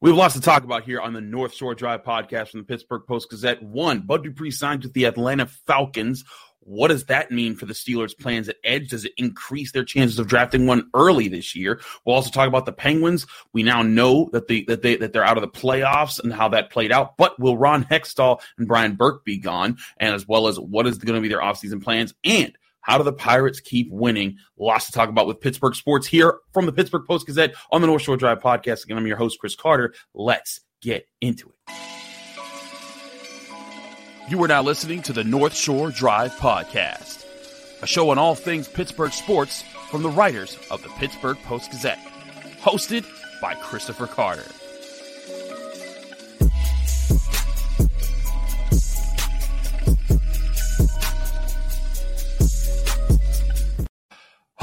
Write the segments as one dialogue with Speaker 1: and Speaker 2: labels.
Speaker 1: We have lots to talk about here on the North Shore Drive podcast from the Pittsburgh Post Gazette. One, Bud Dupree signed with the Atlanta Falcons. What does that mean for the Steelers' plans at edge? Does it increase their chances of drafting one early this year? We'll also talk about the Penguins. We now know that they that they that they're out of the playoffs and how that played out. But will Ron Hextall and Brian Burke be gone? And as well as what is going to be their offseason plans? And how do the Pirates keep winning? Lots to talk about with Pittsburgh sports here from the Pittsburgh Post Gazette on the North Shore Drive podcast. Again, I'm your host, Chris Carter. Let's get into it. You are now listening to the North Shore Drive podcast, a show on all things Pittsburgh sports from the writers of the Pittsburgh Post Gazette, hosted by Christopher Carter.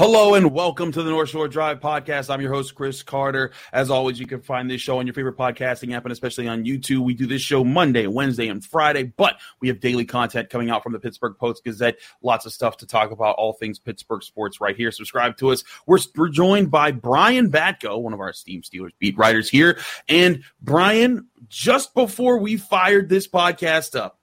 Speaker 1: Hello and welcome to the North Shore Drive podcast. I'm your host, Chris Carter. As always, you can find this show on your favorite podcasting app and especially on YouTube. We do this show Monday, Wednesday, and Friday, but we have daily content coming out from the Pittsburgh Post Gazette. Lots of stuff to talk about, all things Pittsburgh sports right here. Subscribe to us. We're, we're joined by Brian Batko, one of our esteemed Steelers beat writers here. And Brian, just before we fired this podcast up,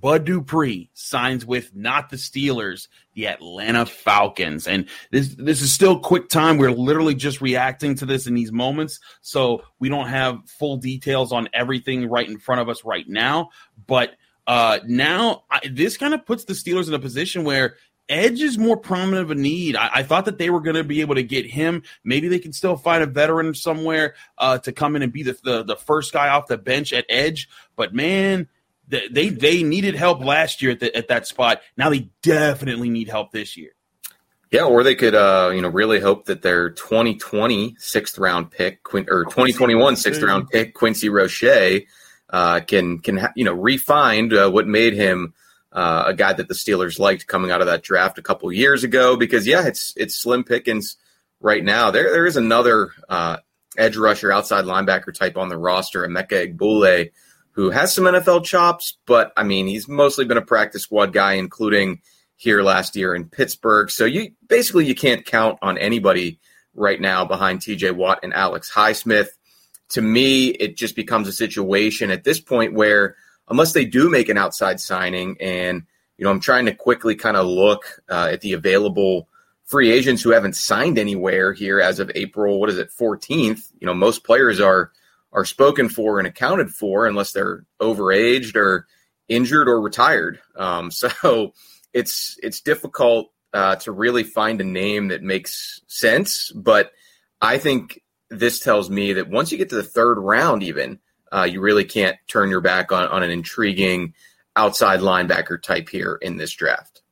Speaker 1: Bud Dupree signs with not the Steelers, the Atlanta Falcons. And this this is still quick time. We're literally just reacting to this in these moments. So we don't have full details on everything right in front of us right now. But uh, now I, this kind of puts the Steelers in a position where Edge is more prominent of a need. I, I thought that they were going to be able to get him. Maybe they can still find a veteran somewhere uh, to come in and be the, the the first guy off the bench at Edge. But man, they they needed help last year at, the, at that spot. Now they definitely need help this year.
Speaker 2: Yeah, or they could, uh, you know, really hope that their 2020 sixth round pick or 2021 sixth round pick Quincy Roche uh, can can you know refine uh, what made him uh, a guy that the Steelers liked coming out of that draft a couple years ago. Because yeah, it's it's slim pickings right now. There there is another uh, edge rusher, outside linebacker type on the roster, Emeke Egbule who has some NFL chops, but I mean, he's mostly been a practice squad guy, including here last year in Pittsburgh. So you basically you can't count on anybody right now behind TJ Watt and Alex Highsmith. To me, it just becomes a situation at this point where unless they do make an outside signing and you know, I'm trying to quickly kind of look uh, at the available free agents who haven't signed anywhere here as of April. What is it, 14th? You know, most players are are spoken for and accounted for unless they're overaged or injured or retired. Um, so it's it's difficult uh, to really find a name that makes sense. But I think this tells me that once you get to the third round, even uh, you really can't turn your back on, on an intriguing outside linebacker type here in this draft.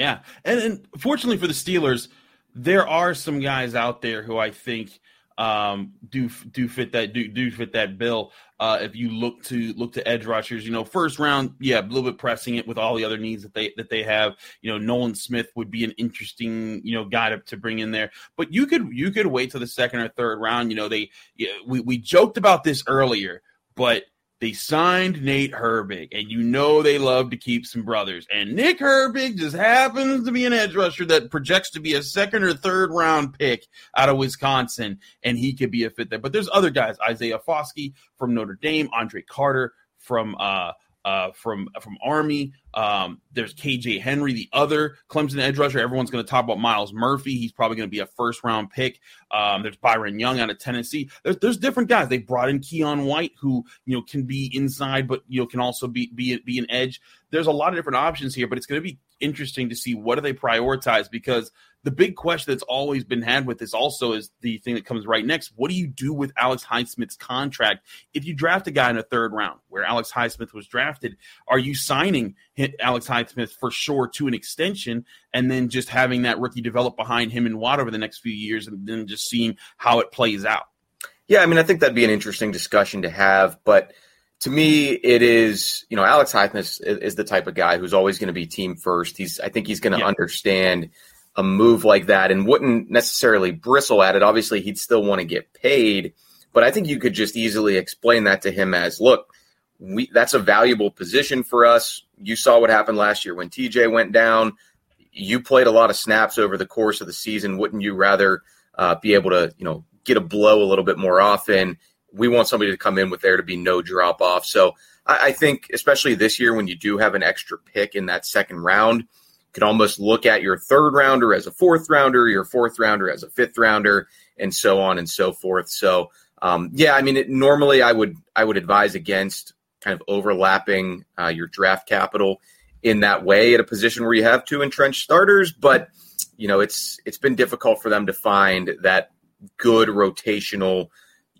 Speaker 1: Yeah, and, and fortunately for the Steelers, there are some guys out there who I think um, do do fit that do do fit that bill. Uh, if you look to look to edge rushers, you know, first round, yeah, a little bit pressing it with all the other needs that they that they have. You know, Nolan Smith would be an interesting you know guy to, to bring in there, but you could you could wait till the second or third round. You know, they we we joked about this earlier, but they signed Nate Herbig, and you know they love to keep some brothers. And Nick Herbig just happens to be an edge rusher that projects to be a second or third round pick out of Wisconsin, and he could be a fit there. But there's other guys: Isaiah Foskey from Notre Dame, Andre Carter from uh, uh, from from Army. Um, there's KJ Henry, the other Clemson edge rusher. Everyone's going to talk about Myles Murphy. He's probably going to be a first round pick. Um, there's Byron Young out of Tennessee. There's there's different guys. They brought in Keion White, who you know can be inside, but you know can also be be be an edge. There's a lot of different options here, but it's going to be interesting to see what do they prioritize because the big question that's always been had with this also is the thing that comes right next. What do you do with Alex Highsmith's contract? If you draft a guy in a third round where Alex Highsmith was drafted, are you signing Alex Highsmith for sure to an extension and then just having that rookie develop behind him and Watt over the next few years and then just seeing how it plays out?
Speaker 2: Yeah, I mean, I think that'd be an interesting discussion to have, but to me, it is you know Alex Highsmith is, is the type of guy who's always going to be team first. He's I think he's going to yeah. understand a move like that and wouldn't necessarily bristle at it. Obviously, he'd still want to get paid, but I think you could just easily explain that to him as, look, we that's a valuable position for us. You saw what happened last year when TJ went down. You played a lot of snaps over the course of the season. Wouldn't you rather uh, be able to, you know, get a blow a little bit more often? We want somebody to come in with there to be no drop off. So I, I think, especially this year, when you do have an extra pick in that second round, could almost look at your third rounder as a fourth rounder, your fourth rounder as a fifth rounder, and so on and so forth. So, um, yeah, I mean, it, normally I would I would advise against kind of overlapping uh, your draft capital in that way at a position where you have two entrenched starters, but you know it's it's been difficult for them to find that good rotational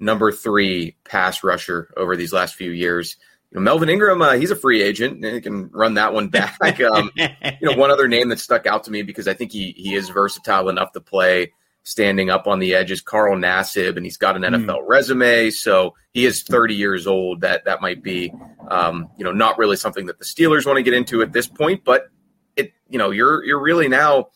Speaker 2: number three pass rusher over these last few years Melvin Ingram, uh, he's a free agent and he can run that one back. Um, you know, one other name that stuck out to me because I think he he is versatile enough to play standing up on the edges. Carl Nassib, and he's got an NFL mm. resume, so he is 30 years old. That that might be, um, you know, not really something that the Steelers want to get into at this point. But it, you know, you're you're really now.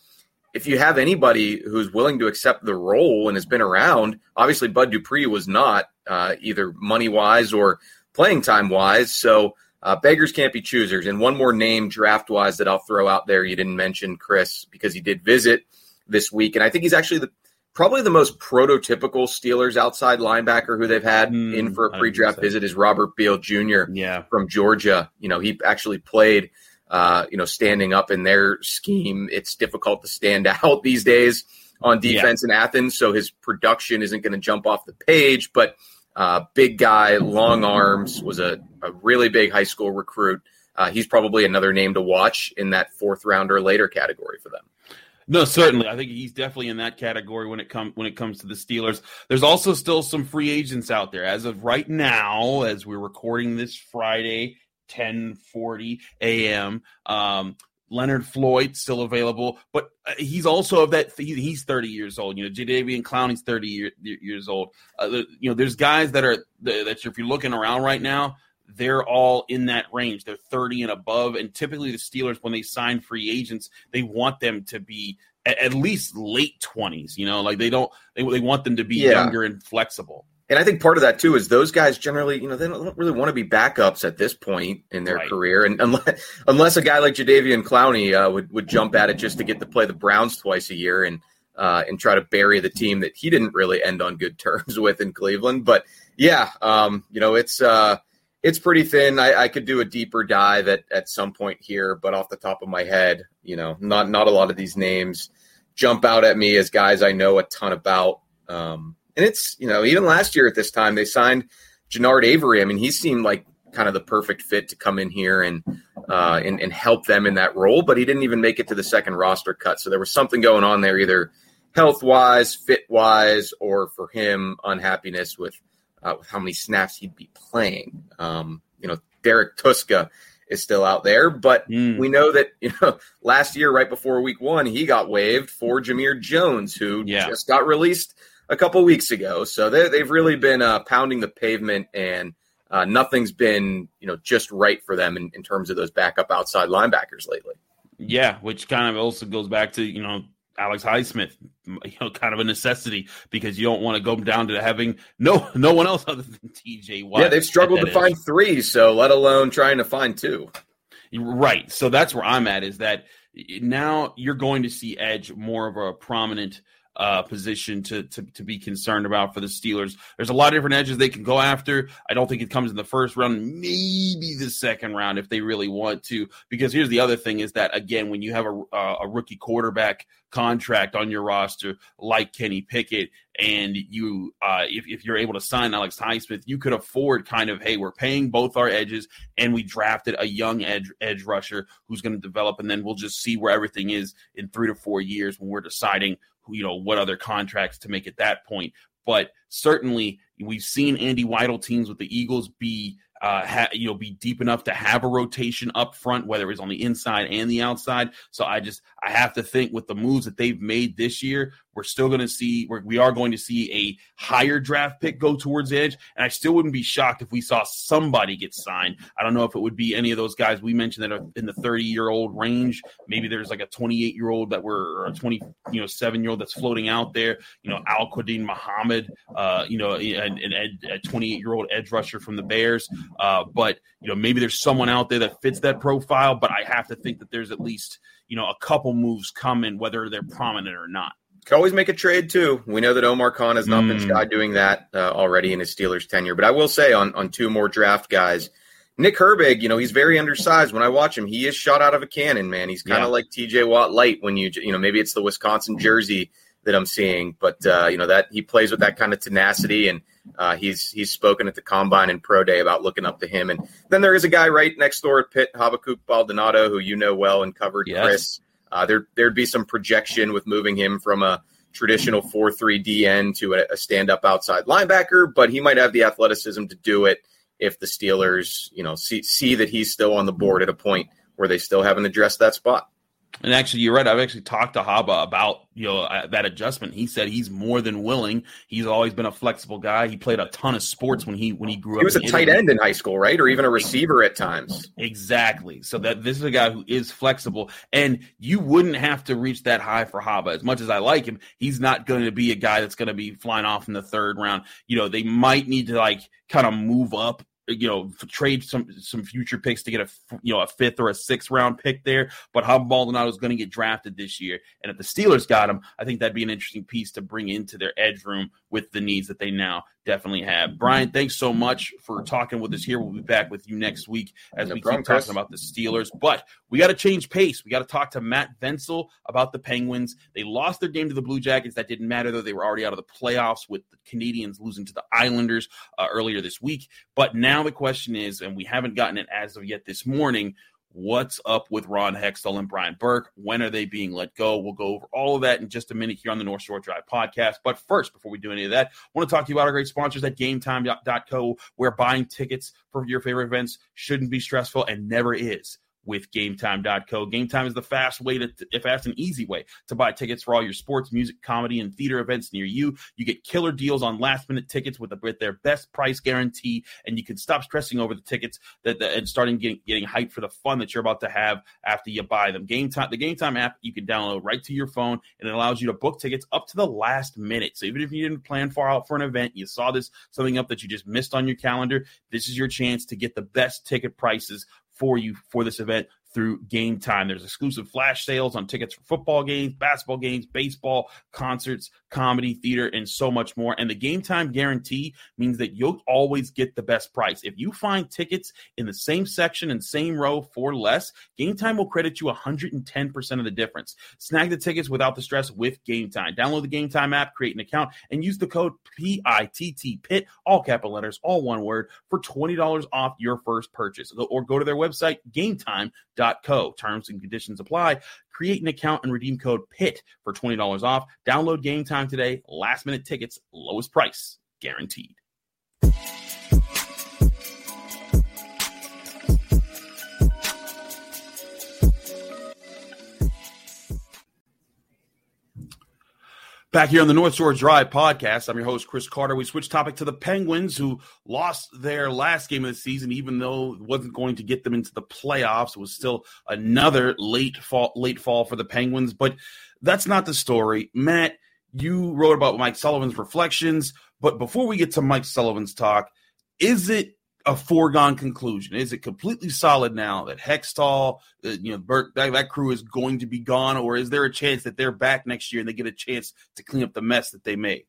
Speaker 2: If you have anybody who's willing to accept the role and has been around, obviously Bud Dupree was not uh, either money wise or playing time wise. So uh, beggars can't be choosers. And one more name draft wise that I'll throw out there. You didn't mention Chris because he did visit this week, and I think he's actually the probably the most prototypical Steelers outside linebacker who they've had mm, in for a pre-draft visit is Robert Beal Jr.
Speaker 1: Yeah.
Speaker 2: from Georgia. You know, he actually played. Uh, you know, standing up in their scheme, it's difficult to stand out these days on defense yeah. in Athens. So his production isn't going to jump off the page, but uh, big guy, long arms, was a, a really big high school recruit. Uh, he's probably another name to watch in that fourth round or later category for them.
Speaker 1: No, certainly. I think he's definitely in that category when it comes when it comes to the Steelers. There's also still some free agents out there as of right now, as we're recording this Friday, 10:40 a.m. Um, Leonard Floyd still available, but uh, he's also of that. He's 30 years old. You know, Jadeveon Clowney's 30 year, years old. Uh, you know, there's guys that are that if you're looking around right now, they're all in that range. They're 30 and above. And typically, the Steelers, when they sign free agents, they want them to be at, at least late 20s. You know, like they don't they, they want them to be yeah. younger and flexible.
Speaker 2: And I think part of that too is those guys generally, you know, they don't really want to be backups at this point in their right. career, and unless, unless a guy like Jadeveon Clowney uh, would would jump at it just to get to play the Browns twice a year and uh, and try to bury the team that he didn't really end on good terms with in Cleveland. But yeah, um, you know, it's uh, it's pretty thin. I, I, could do a deeper dive at at some point here, but off the top of my head, you know, not not a lot of these names jump out at me as guys I know a ton about. Um, and it's, you know, even last year at this time, they signed Genard Avery. I mean, he seemed like kind of the perfect fit to come in here and, uh, and, and help them in that role, but he didn't even make it to the second roster cut. So there was something going on there, either health wise, fit wise, or for him, unhappiness with, uh, with how many snaps he'd be playing. Um, you know, Derrek Tuszka is still out there, but mm. we know that you know last year, right before Week One, he got waived for Jamir Jones, who yeah. just got released a couple weeks ago. So they, have really been uh, pounding the pavement, and uh, nothing's been you know just right for them in, in terms of those backup outside linebackers lately.
Speaker 1: Yeah, which kind of also goes back to you know Alex Highsmith, you know, kind of a necessity because you don't want to go down to having no no one else other than TJ
Speaker 2: Watt. Yeah, they've struggled to find three, so let alone trying to find two.
Speaker 1: Right. So that's where I'm at is that now you're going to see Edge more of a prominent uh, position to, to to be concerned about for the Steelers. There's a lot of different edges they can go after. I don't think it comes in the first round, maybe the second round if they really want to. Because here's the other thing: is that again, when you have a uh, a rookie quarterback contract on your roster like Kenny Pickett, and you uh, if if you're able to sign Alex Highsmith, you could afford kind of hey, we're paying both our edges, and we drafted a young edge edge rusher who's going to develop, and then we'll just see where everything is in three to four years when we're deciding you know what other contracts to make at that point. But certainly, we've seen Andy Weidl teams with the Eagles be uh, ha- you know, be deep enough to have a rotation up front, whether it's on the inside and the outside. So I just I have to think with the moves that they've made this year, we're still going to see we're, we are going to see a higher draft pick go towards edge, and I still wouldn't be shocked if we saw somebody get signed. I don't know if it would be any of those guys we mentioned that are in the 30 year old range. Maybe there's like a 28 year old that were or a 20 you know seven year old that's floating out there. You know, Al Quadin Muhammad, uh, you know, and, and a 28 year old edge rusher from the Bears. Uh, but you know, maybe there's someone out there that fits that profile. But I have to think that there's at least you know a couple moves coming, whether they're prominent or not.
Speaker 2: Could always make a trade too. We know that Omar Khan has not mm. been shy doing that uh, already in his Steelers tenure. But I will say on on two more draft guys, Nick Herbig, you know, he's very undersized. When I watch him, he is shot out of a cannon, man. He's kind of yeah. like T.J. Watt light. When you you know maybe it's the Wisconsin jersey that I'm seeing, but uh, you know that he plays with that kind of tenacity, and uh, he's he's spoken at the combine and pro day about looking up to him. And then there is a guy right next door at Pitt, Habakkuk Baldonado, who you know well and covered yes. Chris. Uh, there there'd be some projection with moving him from a traditional four three DE to a, a stand up outside linebacker, but he might have the athleticism to do it if the Steelers, you know, see see that he's still on the board at a point where they still haven't addressed that spot.
Speaker 1: And actually, you're right. I've actually talked to Haba about you know uh, that adjustment. He said he's more than willing. He's always been a flexible guy. He played a ton of sports when he when he grew
Speaker 2: he
Speaker 1: up.
Speaker 2: He was a tight end in high school, right, or even a receiver at times.
Speaker 1: Exactly. So that this is a guy who is flexible, and you wouldn't have to reach that high for Haba. As much as I like him, he's not going to be a guy that's going to be flying off in the third round. You know, they might need to like kind of move up you know trade some some future picks to get a you know a fifth or a sixth round pick there. But Haba Baldonado is going to get drafted this year, and if the Steelers got him, I think that'd be an interesting piece to bring into their edge room with the needs that they now definitely have. Brian, thanks so much for talking with us here. We'll be back with you next week as no we problem, keep talking Chris. about the Steelers. But we got to change pace. We got to talk to Matt Vensel about the Penguins. They lost their game to the Blue Jackets. That didn't matter, though. They were already out of the playoffs with the Canadiens losing to the Islanders uh, earlier this week. But now the question is, and we haven't gotten it as of yet this morning, What's up with Ron Hextall and Brian Burke? When are they being let go? We'll go over all of that in just a minute here on the North Shore Drive podcast. But first, before we do any of that, I want to talk to you about our great sponsors at GameTime.co, where buying tickets for your favorite events shouldn't be stressful and never is with GameTime.co. GameTime is the fast way to, if fast and easy way to buy tickets for all your sports, music, comedy, and theater events near you. You get killer deals on last minute tickets with, a, with their best price guarantee, and you can stop stressing over the tickets that, and starting getting getting hyped for the fun that you're about to have after you buy them. Game Time, the Game Time app you can download right to your phone, and it allows you to book tickets up to the last minute. So even if you didn't plan far out for an event, you saw this something up that you just missed on your calendar, this is your chance to get the best ticket prices for you for this event through game time. There's exclusive flash sales on tickets for football games, basketball games, baseball, concerts, comedy, theater, and so much more. And the game time guarantee means that you'll always get the best price. If you find tickets in the same section and same row for less, game time will credit you 110% of the difference. Snag the tickets without the stress with game time. Download the game time app, create an account, and use the code PITT PIT, all capital letters, all one word, for $20 off your first purchase. Or go to their website, gametime.co. Terms and conditions apply. Create an account and redeem code PIT for $20 off. Download game time today. Last minute tickets, lowest price guaranteed. Back here on the North Shore Drive podcast, I'm your host, Chris Carter. We switch topic to the Penguins, who lost their last game of the season, even though it wasn't going to get them into the playoffs. It was still another late fall, late fall for the Penguins. But that's not the story. Matt, you wrote about Mike Sullivan's reflections. But before we get to Mike Sullivan's talk, is it a foregone conclusion? Is it completely solid now that Hextall, uh, you know, Burke, that, that, crew is going to be gone, or is there a chance that they're back next year and they get a chance to clean up the mess that they made?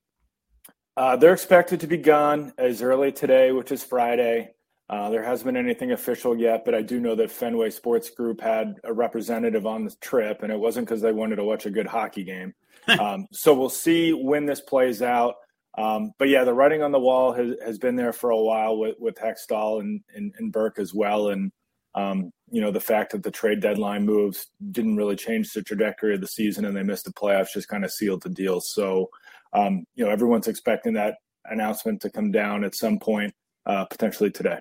Speaker 3: Uh, they're expected to be gone as early today, which is Friday. Uh, there hasn't been anything official yet, but I do know that Fenway Sports Group had a representative on the trip, and it wasn't because they wanted to watch a good hockey game. um, so we'll see when this plays out. Um, but yeah, the writing on the wall has, has been there for a while with, with Hextall and, and, and Burke as well. And, um, you know, the fact that the trade deadline moves didn't really change the trajectory of the season and they missed the playoffs just kind of sealed the deal. So, um, you know, everyone's expecting that announcement to come down at some point, uh, potentially today.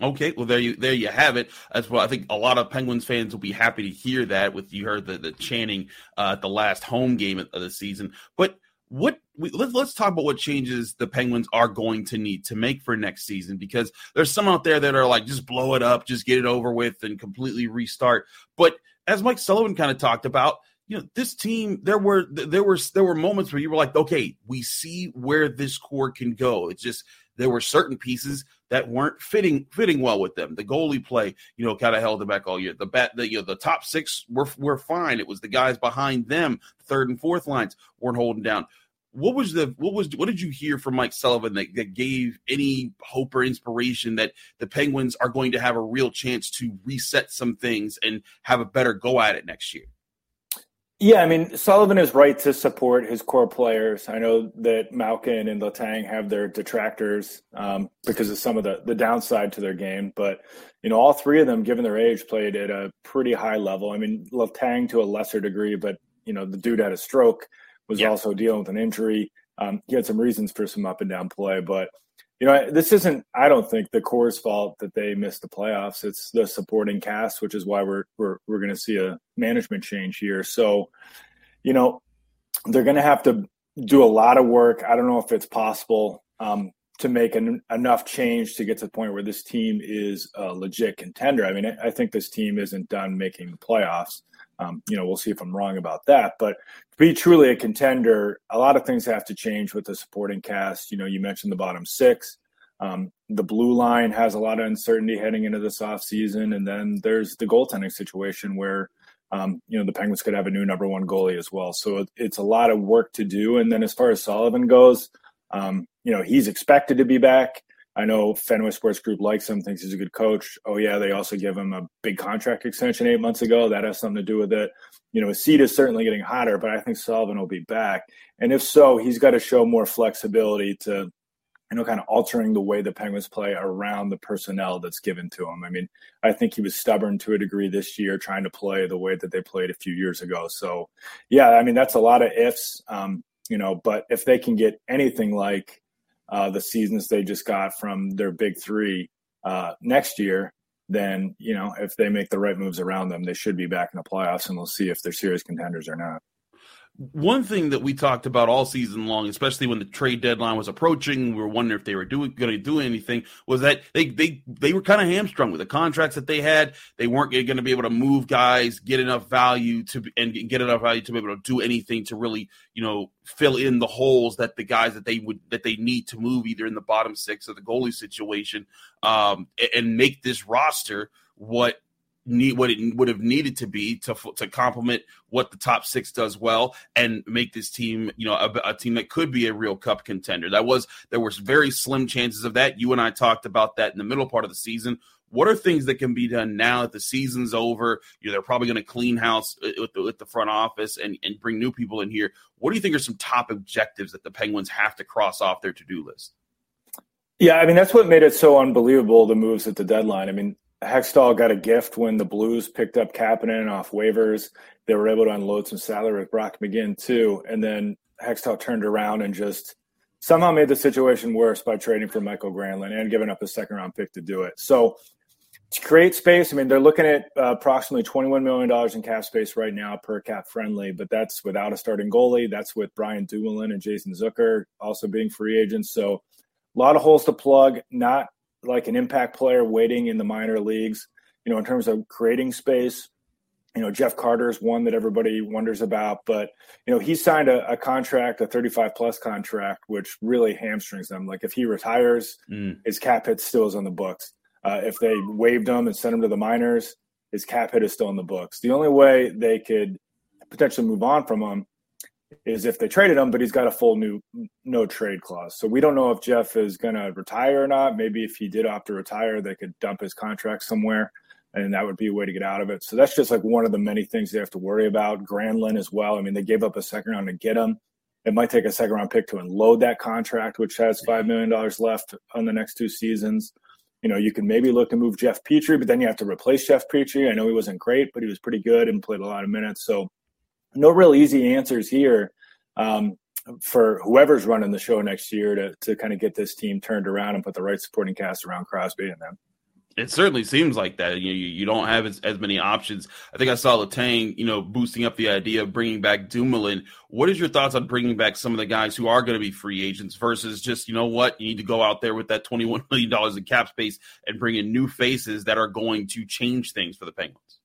Speaker 1: Okay, well there you there you have it. That's what I think a lot of Penguins fans will be happy to hear that. With you heard the the chanting uh, at the last home game of the season, but what we, let's let's talk about what changes the Penguins are going to need to make for next season because there's some out there that are like just blow it up, just get it over with, and completely restart. But as Mike Sullivan kind of talked about, you know, this team there were there were there were moments where you were like, okay, we see where this core can go. It's just there were certain pieces that weren't fitting fitting well with them. The goalie play, you know, kind of held them back all year. The bat, the you know, the top six were were fine. It was the guys behind them, third and fourth lines, weren't holding down. What was the what was what did you hear from Mike Sullivan that, that gave any hope or inspiration that the Penguins are going to have a real chance to reset some things and have a better go at it next year?
Speaker 3: Yeah, I mean Sullivan is right to support his core players. I know that Malkin and Letang have their detractors um, because of some of the the downside to their game, but you know all three of them, given their age, played at a pretty high level. I mean Letang to a lesser degree, but you know the dude had a stroke, was yeah. also dealing with an injury. Um, he had some reasons for some up and down play, but you know, this isn't, I don't think, the core's fault that they missed the playoffs. It's the supporting cast, which is why we're we're we're going to see a management change here. So, you know, they're going to have to do a lot of work. I don't know if it's possible um, to make an, enough change to get to the point where this team is a legit contender. I mean, I, I think this team isn't done making the playoffs. Um, you know, we'll see if I'm wrong about that. But to be truly a contender, a lot of things have to change with the supporting cast. You know, you mentioned the bottom six. Um, the blue line has a lot of uncertainty heading into this offseason. And then there's the goaltending situation where, um, you know, the Penguins could have a new number one goalie as well. So it's a lot of work to do. And then as far as Sullivan goes, um, you know, he's expected to be back. I know Fenway Sports Group likes him, thinks he's a good coach. Oh yeah, they also give him a big contract extension eight months ago. That has something to do with it. You know, his seat is certainly getting hotter, but I think Sullivan will be back. And if so, he's got to show more flexibility to, you know, kind of altering the way the Penguins play around the personnel that's given to him. I mean, I think he was stubborn to a degree this year, trying to play the way that they played a few years ago. So, yeah, I mean, that's a lot of ifs. Um, you know, but if they can get anything like uh, the seasons they just got from their big three uh, next year, then you know if they make the right moves around them, they should be back in the playoffs, and we'll see if they're serious contenders or not
Speaker 1: one thing that we talked about all season long, especially when the trade deadline was approaching, we were wondering if they were doing going to do anything. Was that they they they were kind of hamstrung with the contracts that they had. They weren't going to be able to move guys, get enough value to and get enough value to be able to do anything to really you know fill in the holes that the guys that they would that they need to move either in the bottom six or the goalie situation, um, and make this roster what need what it would have needed to be to to complement what the top six does well and make this team you know a, a, team that could be a real cup contender. That was there was very slim chances of that. You and i talked about that in the middle part of the season. What are things that can be done now that the season's over? You know they're probably going to clean house uh, with the, with the front office and, and bring new people in here. What do you think are some top objectives that the penguins have to cross off their to-do list?
Speaker 3: Yeah, I mean that's what made it so unbelievable the moves at the deadline. I mean, Hextall got a gift when the Blues picked up Kapanen off waivers. They were able to unload some salary with Brock McGinn too, and then Hextall turned around and just somehow made the situation worse by trading for Mikael Granlund and giving up a second round pick to do it. So to create space, I mean, they're looking at uh, approximately $21 million in cap space right now per cap friendly, but that's without a starting goalie. That's with Brian Dumoulin and Jason Zucker also being free agents. So a lot of holes to plug, not like an impact player waiting in the minor leagues. You know, in terms of creating space, you know, Jeff Carter is one that everybody wonders about, but you know, he signed a, a contract, a 35 plus contract, which really hamstrings them. Like if he retires, mm. his cap hit still is on the books. Uh, if they waived him and sent him to the minors, his cap hit is still in the books. The only way they could potentially move on from him is if they traded him, but he's got a full new no trade clause. So we don't know if Jeff is going to retire or not. Maybe if he did opt to retire, they could dump his contract somewhere, and that would be a way to get out of it. So that's just like one of the many things they have to worry about. Granlund as well. I mean, they gave up a second round to get him. It might take a second round pick to unload that contract, which has five million dollars left on the next two seasons. You know, you can maybe look to move Jeff Petry, but then you have to replace Jeff Petry. I know he wasn't great, but he was pretty good and played a lot of minutes. So no real easy answers here um, for whoever's running the show next year to to kind of get this team turned around and put the right supporting cast around Crosby and them.
Speaker 1: It certainly seems like that. You, you, you don't have as, as, many options. I think I saw Letang, you know, boosting up the idea of bringing back Dumoulin. What is your thoughts on bringing back some of the guys who are going to be free agents versus just, you know what, you need to go out there with that $21 million in cap space and bring in new faces that are going to change things for the Penguins?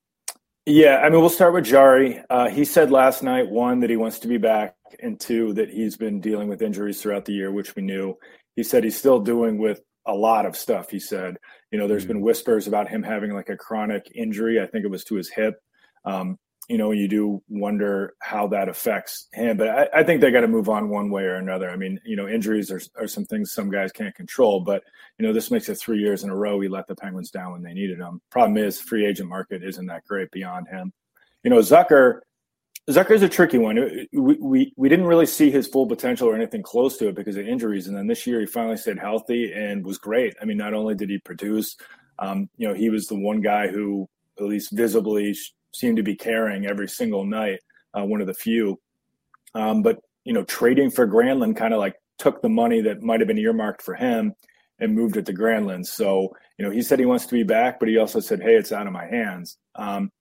Speaker 3: Yeah, I mean, we'll start with Jarry. Uh, he said last night, one, that he wants to be back, and two, that he's been dealing with injuries throughout the year, which we knew. He said he's still doing with a lot of stuff. He said, you know, there's mm-hmm. been whispers about him having like a chronic injury. I think it was to his hip. Um, you know, you do wonder how that affects him. But I, I think they got to move on one way or another. I mean, you know, injuries are, are some things some guys can't control. But you know, this makes it three years in a row we let the Penguins down when they needed them. Problem is, free agent market isn't that great beyond him. You know, Zucker Zucker's a tricky one. We, we we didn't really see his full potential or anything close to it because of injuries, and then this year he finally stayed healthy and was great. I mean, not only did he produce, um, you know, he was the one guy who at least visibly seemed to be carrying every single night, uh, one of the few. Um, but you know, trading for Granlund kind of like took the money that might have been earmarked for him and moved it to Granlund. So you know, he said he wants to be back, but he also said, "Hey, it's out of my hands." Um,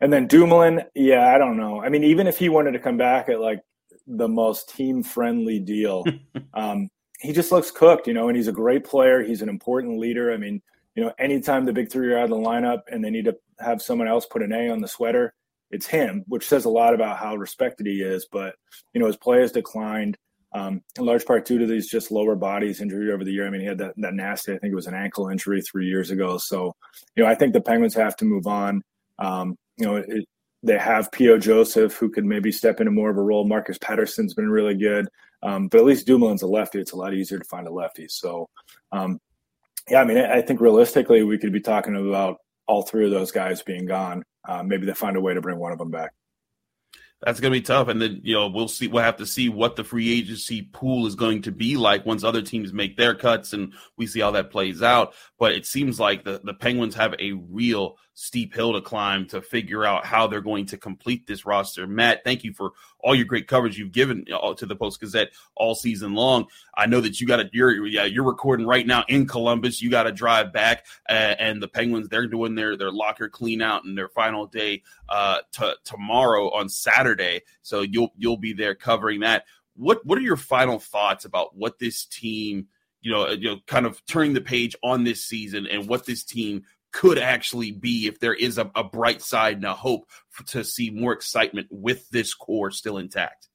Speaker 3: and then Dumoulin, yeah, I don't know. I mean, even if he wanted to come back at like the most team friendly deal, um, he just looks cooked, you know, and he's a great player. He's an important leader. I mean, you know, anytime the big three are out of the lineup and they need to have someone else put an A on the sweater, it's him, which says a lot about how respected he is. But, you know, his play has declined. Um, in large part due to these just lower bodies injury over the year. I mean, he had that, that nasty, I think it was an ankle injury three years ago. So, you know, I think the Penguins have to move on. Um, you know, it, they have P.O. Joseph who could maybe step into more of a role. Marcus Pettersson's been really good. Um, but at least Dumoulin's a lefty. It's a lot easier to find a lefty. So, um, yeah, I mean, I think realistically, we could be talking about all three of those guys being gone. Uh, maybe they find a way to bring one of them back
Speaker 1: that's going to be tough. And then, you know, we'll see, we'll have to see what the free agency pool is going to be like once other teams make their cuts and we see how that plays out. But it seems like the, the Penguins have a real steep hill to climb to figure out how they're going to complete this roster. Matt, thank you for all your great coverage you've given uh, to the Post Gazette all season long. I know that you got to you're you're recording right now in Columbus. You got to drive back, uh, and the Penguins they're doing their their locker clean out and their final day uh, t- tomorrow on Saturday. So you'll you'll be there covering that. What what are your final thoughts about what this team? You know, you know, kind of turning the page on this season and what this team could actually be if there is a, a bright side and a hope to see more excitement with this core still intact.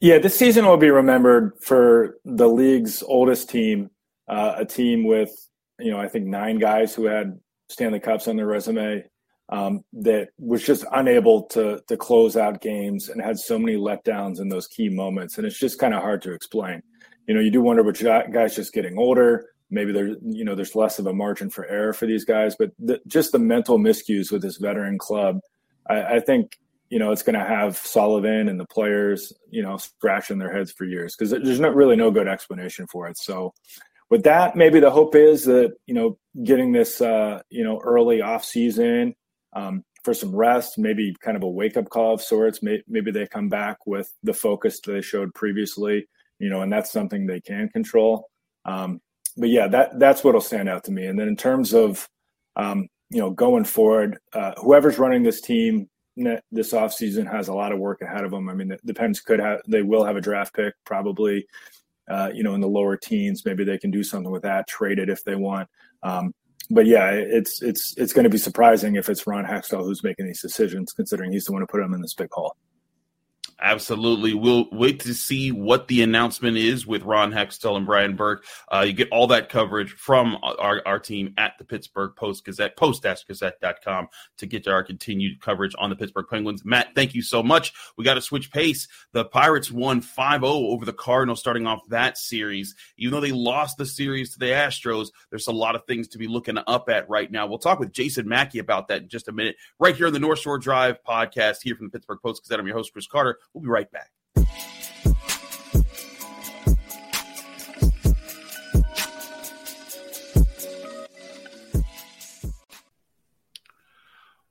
Speaker 3: Yeah, this season will be remembered for the league's oldest team, uh, a team with you know I think nine guys who had Stanley Cups on their resume. Um, that was just unable to to close out games and had so many letdowns in those key moments, and it's just kind of hard to explain. You know, you do wonder which guys just getting older maybe there's you know there's less of a margin for error for these guys but the, just the mental miscues with this veteran club i, I think you know it's going to have sullivan and the players you know scratching their heads for years because there's not really no good explanation for it. So with that maybe the hope is that you know getting this uh you know early off season um, for some rest maybe kind of a wake up call of sorts maybe they come back with the focus they showed previously you know and that's something they can control. Um, but yeah, that that's what'll stand out to me. And then in terms of um, you know going forward, uh, whoever's running this team this offseason has a lot of work ahead of them. I mean, the, Pens could have they will have a draft pick probably. Uh, you know, in the lower teens, maybe they can do something with that, trade it if they want. Um, but yeah, it's it's it's going to be surprising if it's Ron Hextall who's making these decisions, considering he's the one who put them in this big hole.
Speaker 1: Absolutely. We'll wait to see what the announcement is with Ron Hextall and Brian Burke. Uh, you get all that coverage from our, our team at the Pittsburgh Post Gazette, post-gazette.com to get to our continued coverage on the Pittsburgh Penguins. Matt, thank you so much. We got to switch pace. The Pirates won 5-0 over the Cardinals starting off that series. Even though they lost the series to the Astros, there's a lot of things to be looking up at right now. We'll talk with Jason Mackey about that in just a minute, right here on the North Shore Drive podcast here from the Pittsburgh Post Gazette. I'm your host, Chris Carter. We'll be right back.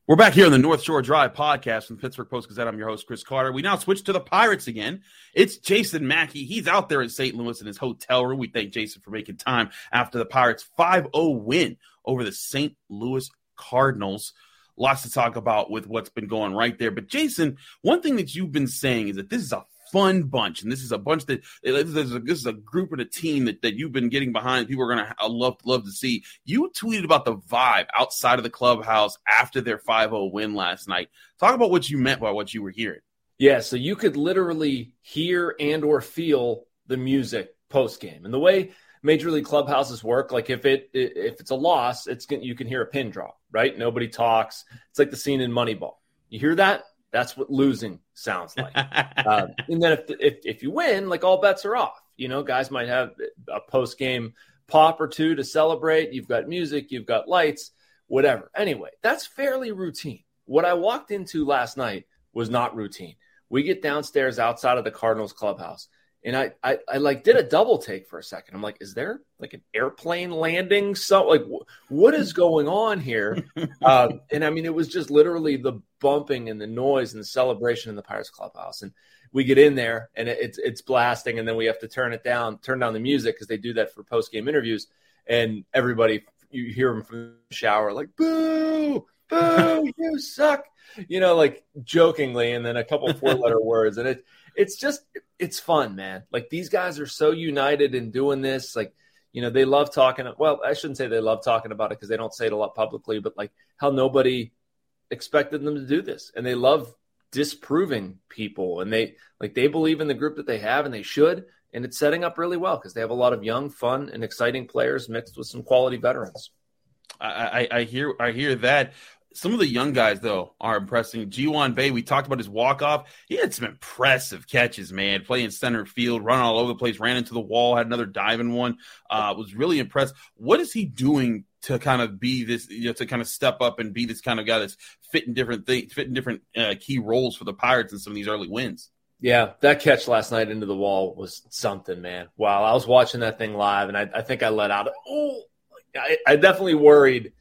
Speaker 1: We're back here on the North Shore Drive podcast from the Pittsburgh Post Gazette. I'm your host, Chris Carter. We now switch to the Pirates again. It's Jason Mackey. He's out there in St. Louis in his hotel room. We thank Jason for making time after the Pirates 5 0 win over the St. Louis Cardinals. Lots to talk about with what's been going right there. But, Jason, one thing that you've been saying is that this is a fun bunch, and this is a bunch that eh, this is a, this is a group and a team that, that you've been getting behind. People are gonna love love to see. You tweeted about the vibe outside of the clubhouse after their 5-0 win last night. Talk about what you meant by what you were hearing.
Speaker 4: Yeah, so you could literally hear and or feel the music post game, and the way major league clubhouses work like if it if it's a loss it's you can hear a pin drop right nobody talks it's like the scene in moneyball you hear that that's what losing sounds like. uh, and then if, if if you win, like all bets are off. You know, guys might have a post game pop or two to celebrate. You've got music, you've got lights, whatever. Anyway, that's fairly routine. What I walked into last night was not routine. We get downstairs outside of the Cardinals clubhouse, and I, I, I like did a double take for a second. I'm like, is there like an airplane landing? So like, wh- what is going on here? uh, and I mean, it was just literally the bumping and the noise and the celebration in the Pirates clubhouse. And we get in there and it, it's it's blasting, and then we have to turn it down, turn down the music because they do that for post game interviews. And everybody, you hear them from the shower like, boo, boo, you suck, you know, like jokingly, and then a couple four letter words, and it it's just it's fun, man. Like these guys are so united in doing this. Like, you know, they love talking. Well, I shouldn't say they love talking about it because they don't say it a lot publicly, but like how nobody expected them to do this, and they love disproving people, and they like they believe in the group that they have, and they should. And it's setting up really well because they have a lot of young, fun, and exciting players mixed with some quality veterans.
Speaker 1: I, I, I hear I hear that. Some of the young guys, though, are impressing. Ji-hwan Bae, we talked about his walk off. He had some impressive catches, man. Playing center field, running all over the place, ran into the wall, had another diving one. Uh, was really impressed. What is he doing to kind of be this, you know, to kind of step up and be this kind of guy that's fitting different things, fitting different uh, key roles for the Pirates in some of these early wins?
Speaker 4: Yeah, that catch last night into the wall was something, man. Wow, I was watching that thing live, and I, I think I let out. Oh, I, I definitely worried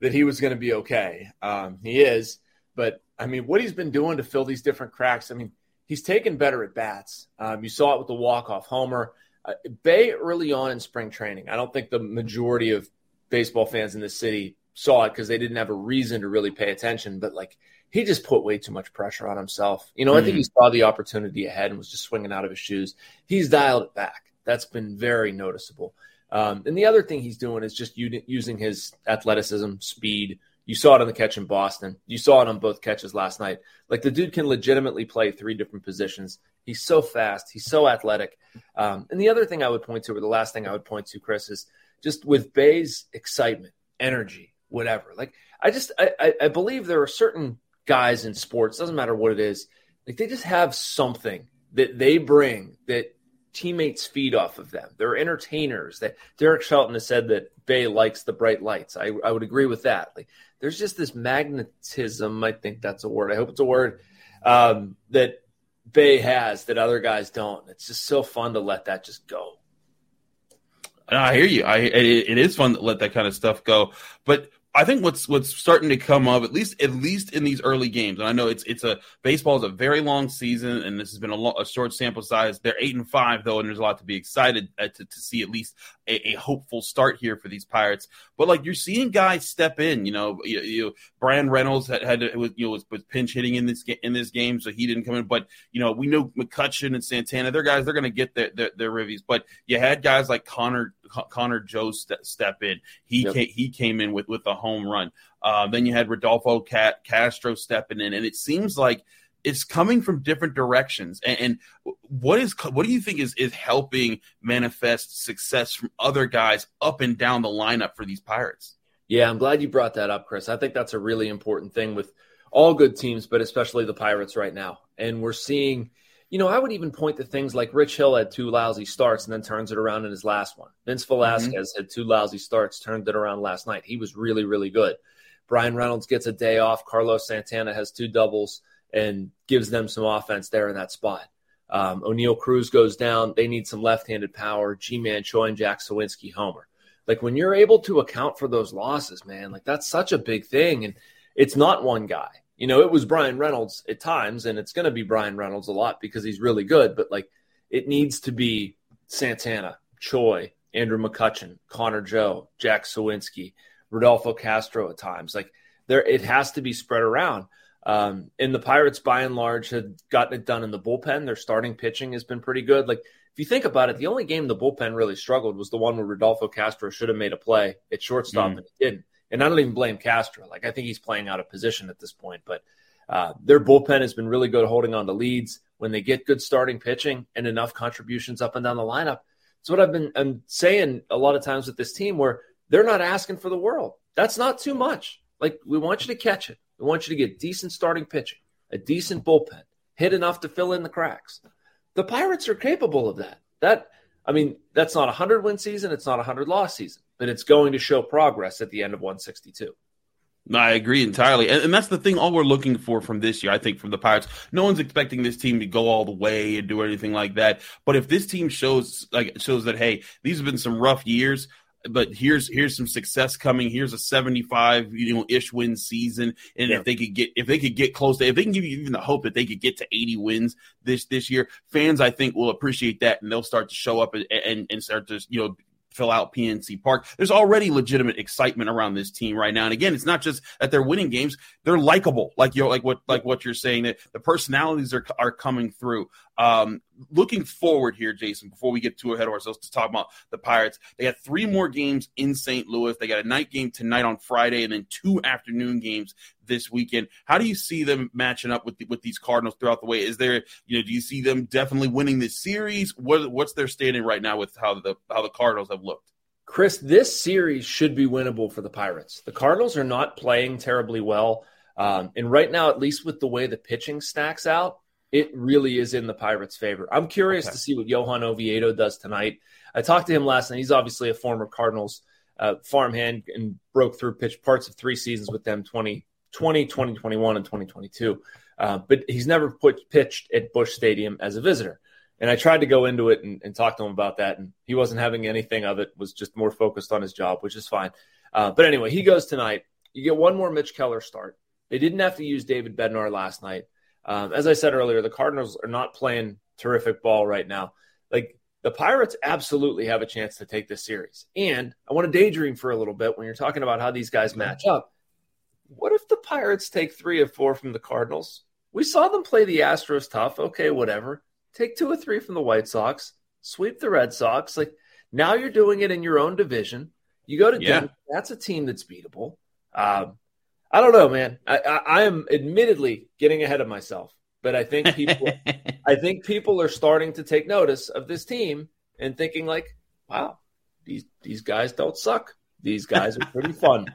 Speaker 4: that he was going to be okay. Um, he is, but I mean, what he's been doing to fill these different cracks. I mean, he's taken better at bats. Um, you saw it with the walk off homer. Uh, Bae early on in spring training. I don't think the majority of baseball fans in the city saw it because they didn't have a reason to really pay attention. But like, he just put way too much pressure on himself. You know, mm-hmm. I think he mm. saw the opportunity ahead and was just swinging out of his shoes. He's dialed it back. That's been very noticeable. Um, and the other thing he's doing is just using his athleticism, speed. You saw it on the catch in Boston. You saw it on both catches last night. Like the dude can legitimately play three different positions. He's so fast. He's so athletic. Um, and the other thing I would point to, or the last thing I would point to, Chris, is just with Bae's excitement, energy, whatever. Like I just I, I believe there are certain guys in sports, doesn't matter what it is, like they just have something that they bring that teammates feed off of them. They're entertainers. That Derek Shelton has said that Bae likes the bright lights. I, I would agree with that. Like there's just this magnetism. I think that's a word. I hope it's a word um, that Bae has that other guys don't. It's just so fun to let that just go.
Speaker 1: I hear you. I it, it is fun to let that kind of stuff go, but I think what's what's starting to come up, at least at least in these early games, and I know it's it's a baseball is a very long season, and this has been a, lo- a short sample size. They're eight and five though, and there's a lot to be excited uh, to, to see at least a, a, hopeful start here for these Pirates. But like you're seeing guys step in, you know, you, you Bryan Reynolds had had was you know was, was pinch hitting in this in this game, so he didn't come in. But you know we know McCutchen and Santana, they're guys they're going to get their, their their reviews. But you had guys like Connor Connor Joe step, step in. He yep. came, he came in with with a home run. Uh, then you had Rodolfo Cat, Castro stepping in, and it seems like it's coming from different directions. And, and, what is what do you think is is helping manifest success from other guys up and down the lineup for these Pirates?
Speaker 4: Yeah, I'm glad you brought that up, Chris. I think that's a really important thing with all good teams, but especially the Pirates right now. And we're seeing you know, I would even point to things like Rich Hill had two lousy starts and then turns it around in his last one. Vince mm-hmm. Velasquez mm-hmm. had two lousy starts, turned it around last night. He was really, really good. Bryan Reynolds gets a day off. Carlos Santana has two doubles and gives them some offense there in that spot. Um, Oneil Cruz goes down. They need some left-handed power. Ji-Man Choi and Jack Suwinski homer. Like when you're able to account for those losses, man, like that's such a big thing. And it's not one guy. You know, it was Bryan Reynolds at times, and it's going to be Bryan Reynolds a lot because he's really good. But like, it needs to be Santana, Choi, Andrew McCutchen, Connor Joe, Jack Suwinski, Rodolfo Castro at times. Like, there, it has to be spread around. Um, and the Pirates, by and large, had gotten it done in the bullpen. Their starting pitching has been pretty good. Like, if you think about it, the only game the bullpen really struggled was the one where Rodolfo Castro should have made a play at shortstop mm. and he didn't. And I don't even blame Castro. Like, I think he's playing out of position at this point. But uh, their bullpen has been really good holding on to leads when they get good starting pitching and enough contributions up and down the lineup. It's what I've been I'm saying a lot of times with this team where they're not asking for the world. That's not too much. Like, we want you to catch it. We want you to get decent starting pitching, a decent bullpen, hit enough to fill in the cracks. The Pirates are capable of that. That I mean, that's not a hundred win season. It's not a hundred loss season, but it's going to show progress at the end of 162.
Speaker 1: I agree entirely. And, and, that's the thing, all we're looking for from this year, I think, from the Pirates. No one's expecting this team to go all the way and do anything like that. But if this team shows like shows that, hey, these have been some rough years, but here's here's some success coming. Here's a 75 you know ish win season, and yeah. if they could get if they could get close to if they can give you even the hope that they could get to 80 wins this this year, fans I think will appreciate that and they'll start to show up and and, and start to you know fill out PNC Park. There's already legitimate excitement around this team right now. And again, it's not just that they're winning games; they're likable. Like you like what like what you're saying that the personalities are are coming through. Um, looking forward here, Jason, before we get too ahead of ourselves to talk about the Pirates, they got three more games in St. Louis. They got a night game tonight on Friday, and then two afternoon games this weekend. How do you see them matching up with the, with these Cardinals throughout the way? Is there, you know, do you see them definitely winning this series? What what's their standing right now with how the how the Cardinals have looked?
Speaker 4: Chris, this series should be winnable for the Pirates. The Cardinals are not playing terribly well. Um, and right now, at least with the way the pitching stacks out, it really is in the Pirates' favor. I'm curious okay. to see what Johan Oviedo does tonight. I talked to him last night. He's obviously a former Cardinals uh, farmhand and broke through pitch parts of three seasons with them 2020, 2021, and 2022. Uh, but he's never put, pitched at Busch Stadium as a visitor. And I tried to go into it and, and, talk to him about that, and he wasn't having anything of it. Was just more focused on his job, which is fine. Uh, but anyway, he goes tonight. You get one more Mitch Keller start. They didn't have to use David Bednar last night. Um, as I said earlier, the Cardinals are not playing terrific ball right now. Like the Pirates absolutely have a chance to take this series. And I want to daydream for a little bit when you're talking about how these guys match up. What if the Pirates take three or four from the Cardinals? We saw them play the Astros tough. Okay, whatever. Take two or three from the White Sox, sweep the Red Sox. Like now you're doing it in your own division. You go to yeah. Denver. That's a team that's beatable. Um, I don't know, man. I, I, I, am admittedly getting ahead of myself, but I think people, I think people are starting to take notice of this team and thinking like, wow, these these guys don't suck. These guys are pretty fun.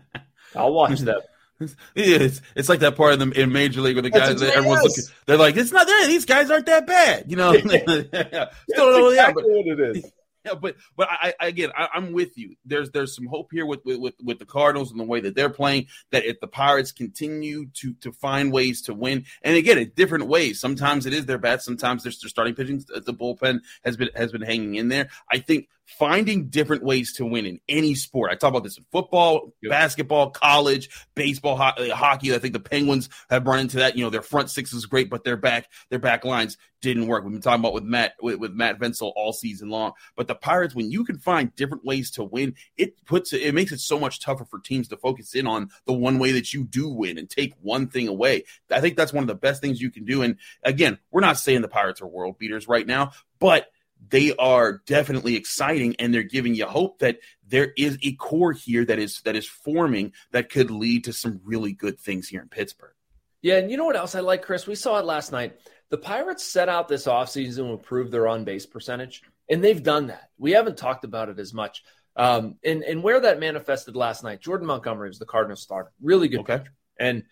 Speaker 4: I'll watch them.
Speaker 1: It's it's like that part of them in Major League where the guys that everyone's looking, they're like, it's not there. These guys aren't that bad, you know. Still
Speaker 4: don't know exactly what it is.
Speaker 1: Yeah, but but I, I again I, am with you. There's there's some hope here with, with with the Cardinals and the way that they're playing. That if the Pirates continue to to find ways to win, and again, in different ways. Sometimes it is their bats. Sometimes their, their starting pitching. The bullpen has been has been hanging in there. I think finding different ways to win in any sport. I talk about this in football, yep. basketball, college, baseball, ho- uh, hockey. I think the Penguins have run into that. You know, their front six is great, but their back their back lines didn't work. We've been talking about with Matt with, with Matt Vensel all season long. But the Pirates, when you can find different ways to win, it puts it makes it so much tougher for teams to focus in on the one way that you do win and take one thing away. I think that's one of the best things you can do. And again, we're not saying the Pirates are world beaters right now, but they are definitely exciting and they're giving you hope that there is a core here that is that is forming that could lead to some really good things here in Pittsburgh.
Speaker 4: Yeah, and you know what else I like, Chris? We saw it last night. The Pirates set out this offseason to improve their on base percentage, and they've done that. We haven't talked about it as much. Um, and, and where that manifested last night, Jordan Montgomery was the Cardinals starter. Really good okay. pitcher. And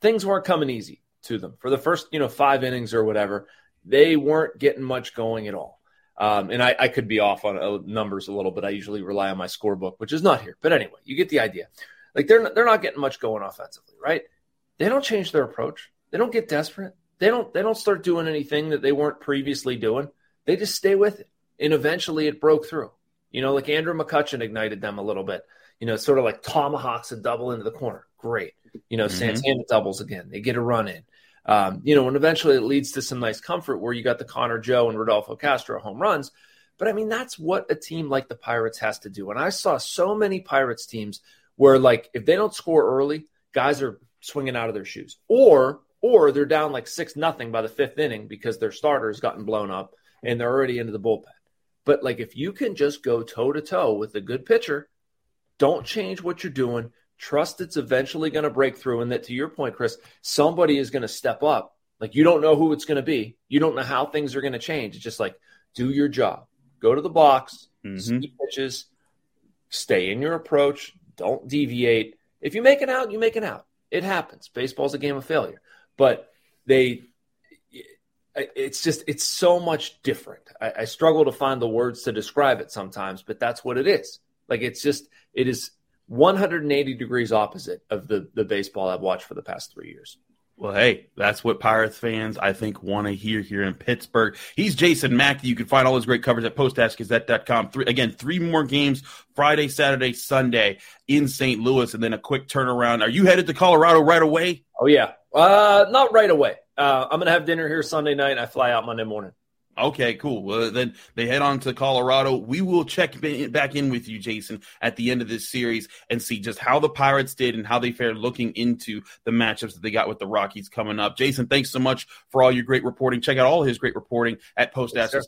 Speaker 4: things weren't coming easy to them. For the first, you know, five innings or whatever, they weren't getting much going at all. Um, and I, I, could be off on uh, numbers a little, but I usually rely on my scorebook, which is not here. But anyway, you get the idea. Like they're not, they're not getting much going offensively, right? They don't change their approach. They don't get desperate. They don't they don't start doing anything that they weren't previously doing. They just stay with it, and eventually it broke through. You know, like Andrew McCutchen ignited them a little bit. You know, sort of like tomahawks a double into the corner. Great. You know, mm-hmm. Santana doubles again. They get a run in. Um, you know, and eventually it leads to some nice comfort where you got the Connor Joe and Rodolfo Castro home runs. But I mean, that's what a team like the Pirates has to do. And I saw so many Pirates teams where, like, if they don't score early, guys are swinging out of their shoes, or or they're down like six nothing by the fifth inning because their starter has gotten blown up and they're already into the bullpen. But like, if you can just go toe to toe with a good pitcher, don't change what you're doing. Trust it's eventually going to break through, and that to your point, Chris, somebody is going to step up. Like you don't know who it's going to be. You don't know how things are going to change. It's just like do your job go to the box, mm-hmm. see pitches, stay in your approach, don't deviate. If you make it out, you make it out. It happens. Baseball's a game of failure, but they. It's just it's so much different. I, I struggle to find the words to describe it sometimes, but that's what it is. Like it's just it is 180 degrees opposite of the the baseball I've watched for the past three years.
Speaker 1: Well, hey, that's what Pirates fans, I think, want to hear here in Pittsburgh. He's Jason Mackey. You can find all his great coverage at post-gazette.com. Three, again, three more games Friday, Saturday, Sunday in St. Louis, and then a quick turnaround. Are you headed to Colorado right away?
Speaker 4: Oh, yeah. Uh, not right away. Uh, I'm going to have dinner here Sunday night. I fly out Monday morning.
Speaker 1: Okay, cool. Well, then they head on to Colorado. We will check back in with you, Jason, at the end of this series and see just how the Pirates did and how they fared looking into the matchups that they got with the Rockies coming up. Jason, thanks so much for all your great reporting. Check out all his great reporting at postastros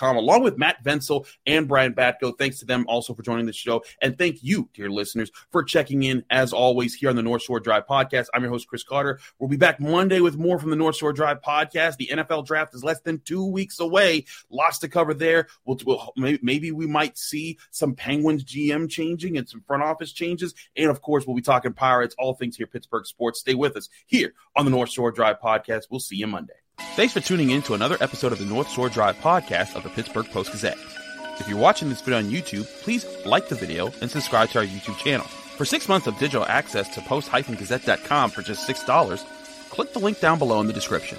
Speaker 1: along with Matt Vensel and Brian Batko. Thanks to them also for joining the show. And thank you, dear listeners, for checking in as always here on the North Shore Drive podcast. I'm your host, Chris Carter. We'll be back Monday with more from the North Shore Drive podcast. The NFL draft is less than two weeks away. Lots to cover there. We'll, we'll, maybe we might see some Penguins GM changing and some front office changes. And of course, we'll be talking Pirates, all things here, Pittsburgh sports. Stay with us here on the North Shore Drive podcast. We'll see you Monday. Thanks for tuning in to another episode of the North Shore Drive podcast of the Pittsburgh Post Gazette. If you're watching this video on YouTube, please like the video and subscribe to our YouTube channel. For six months of digital access to post-gazette.com for just $6, click the link down below in the description.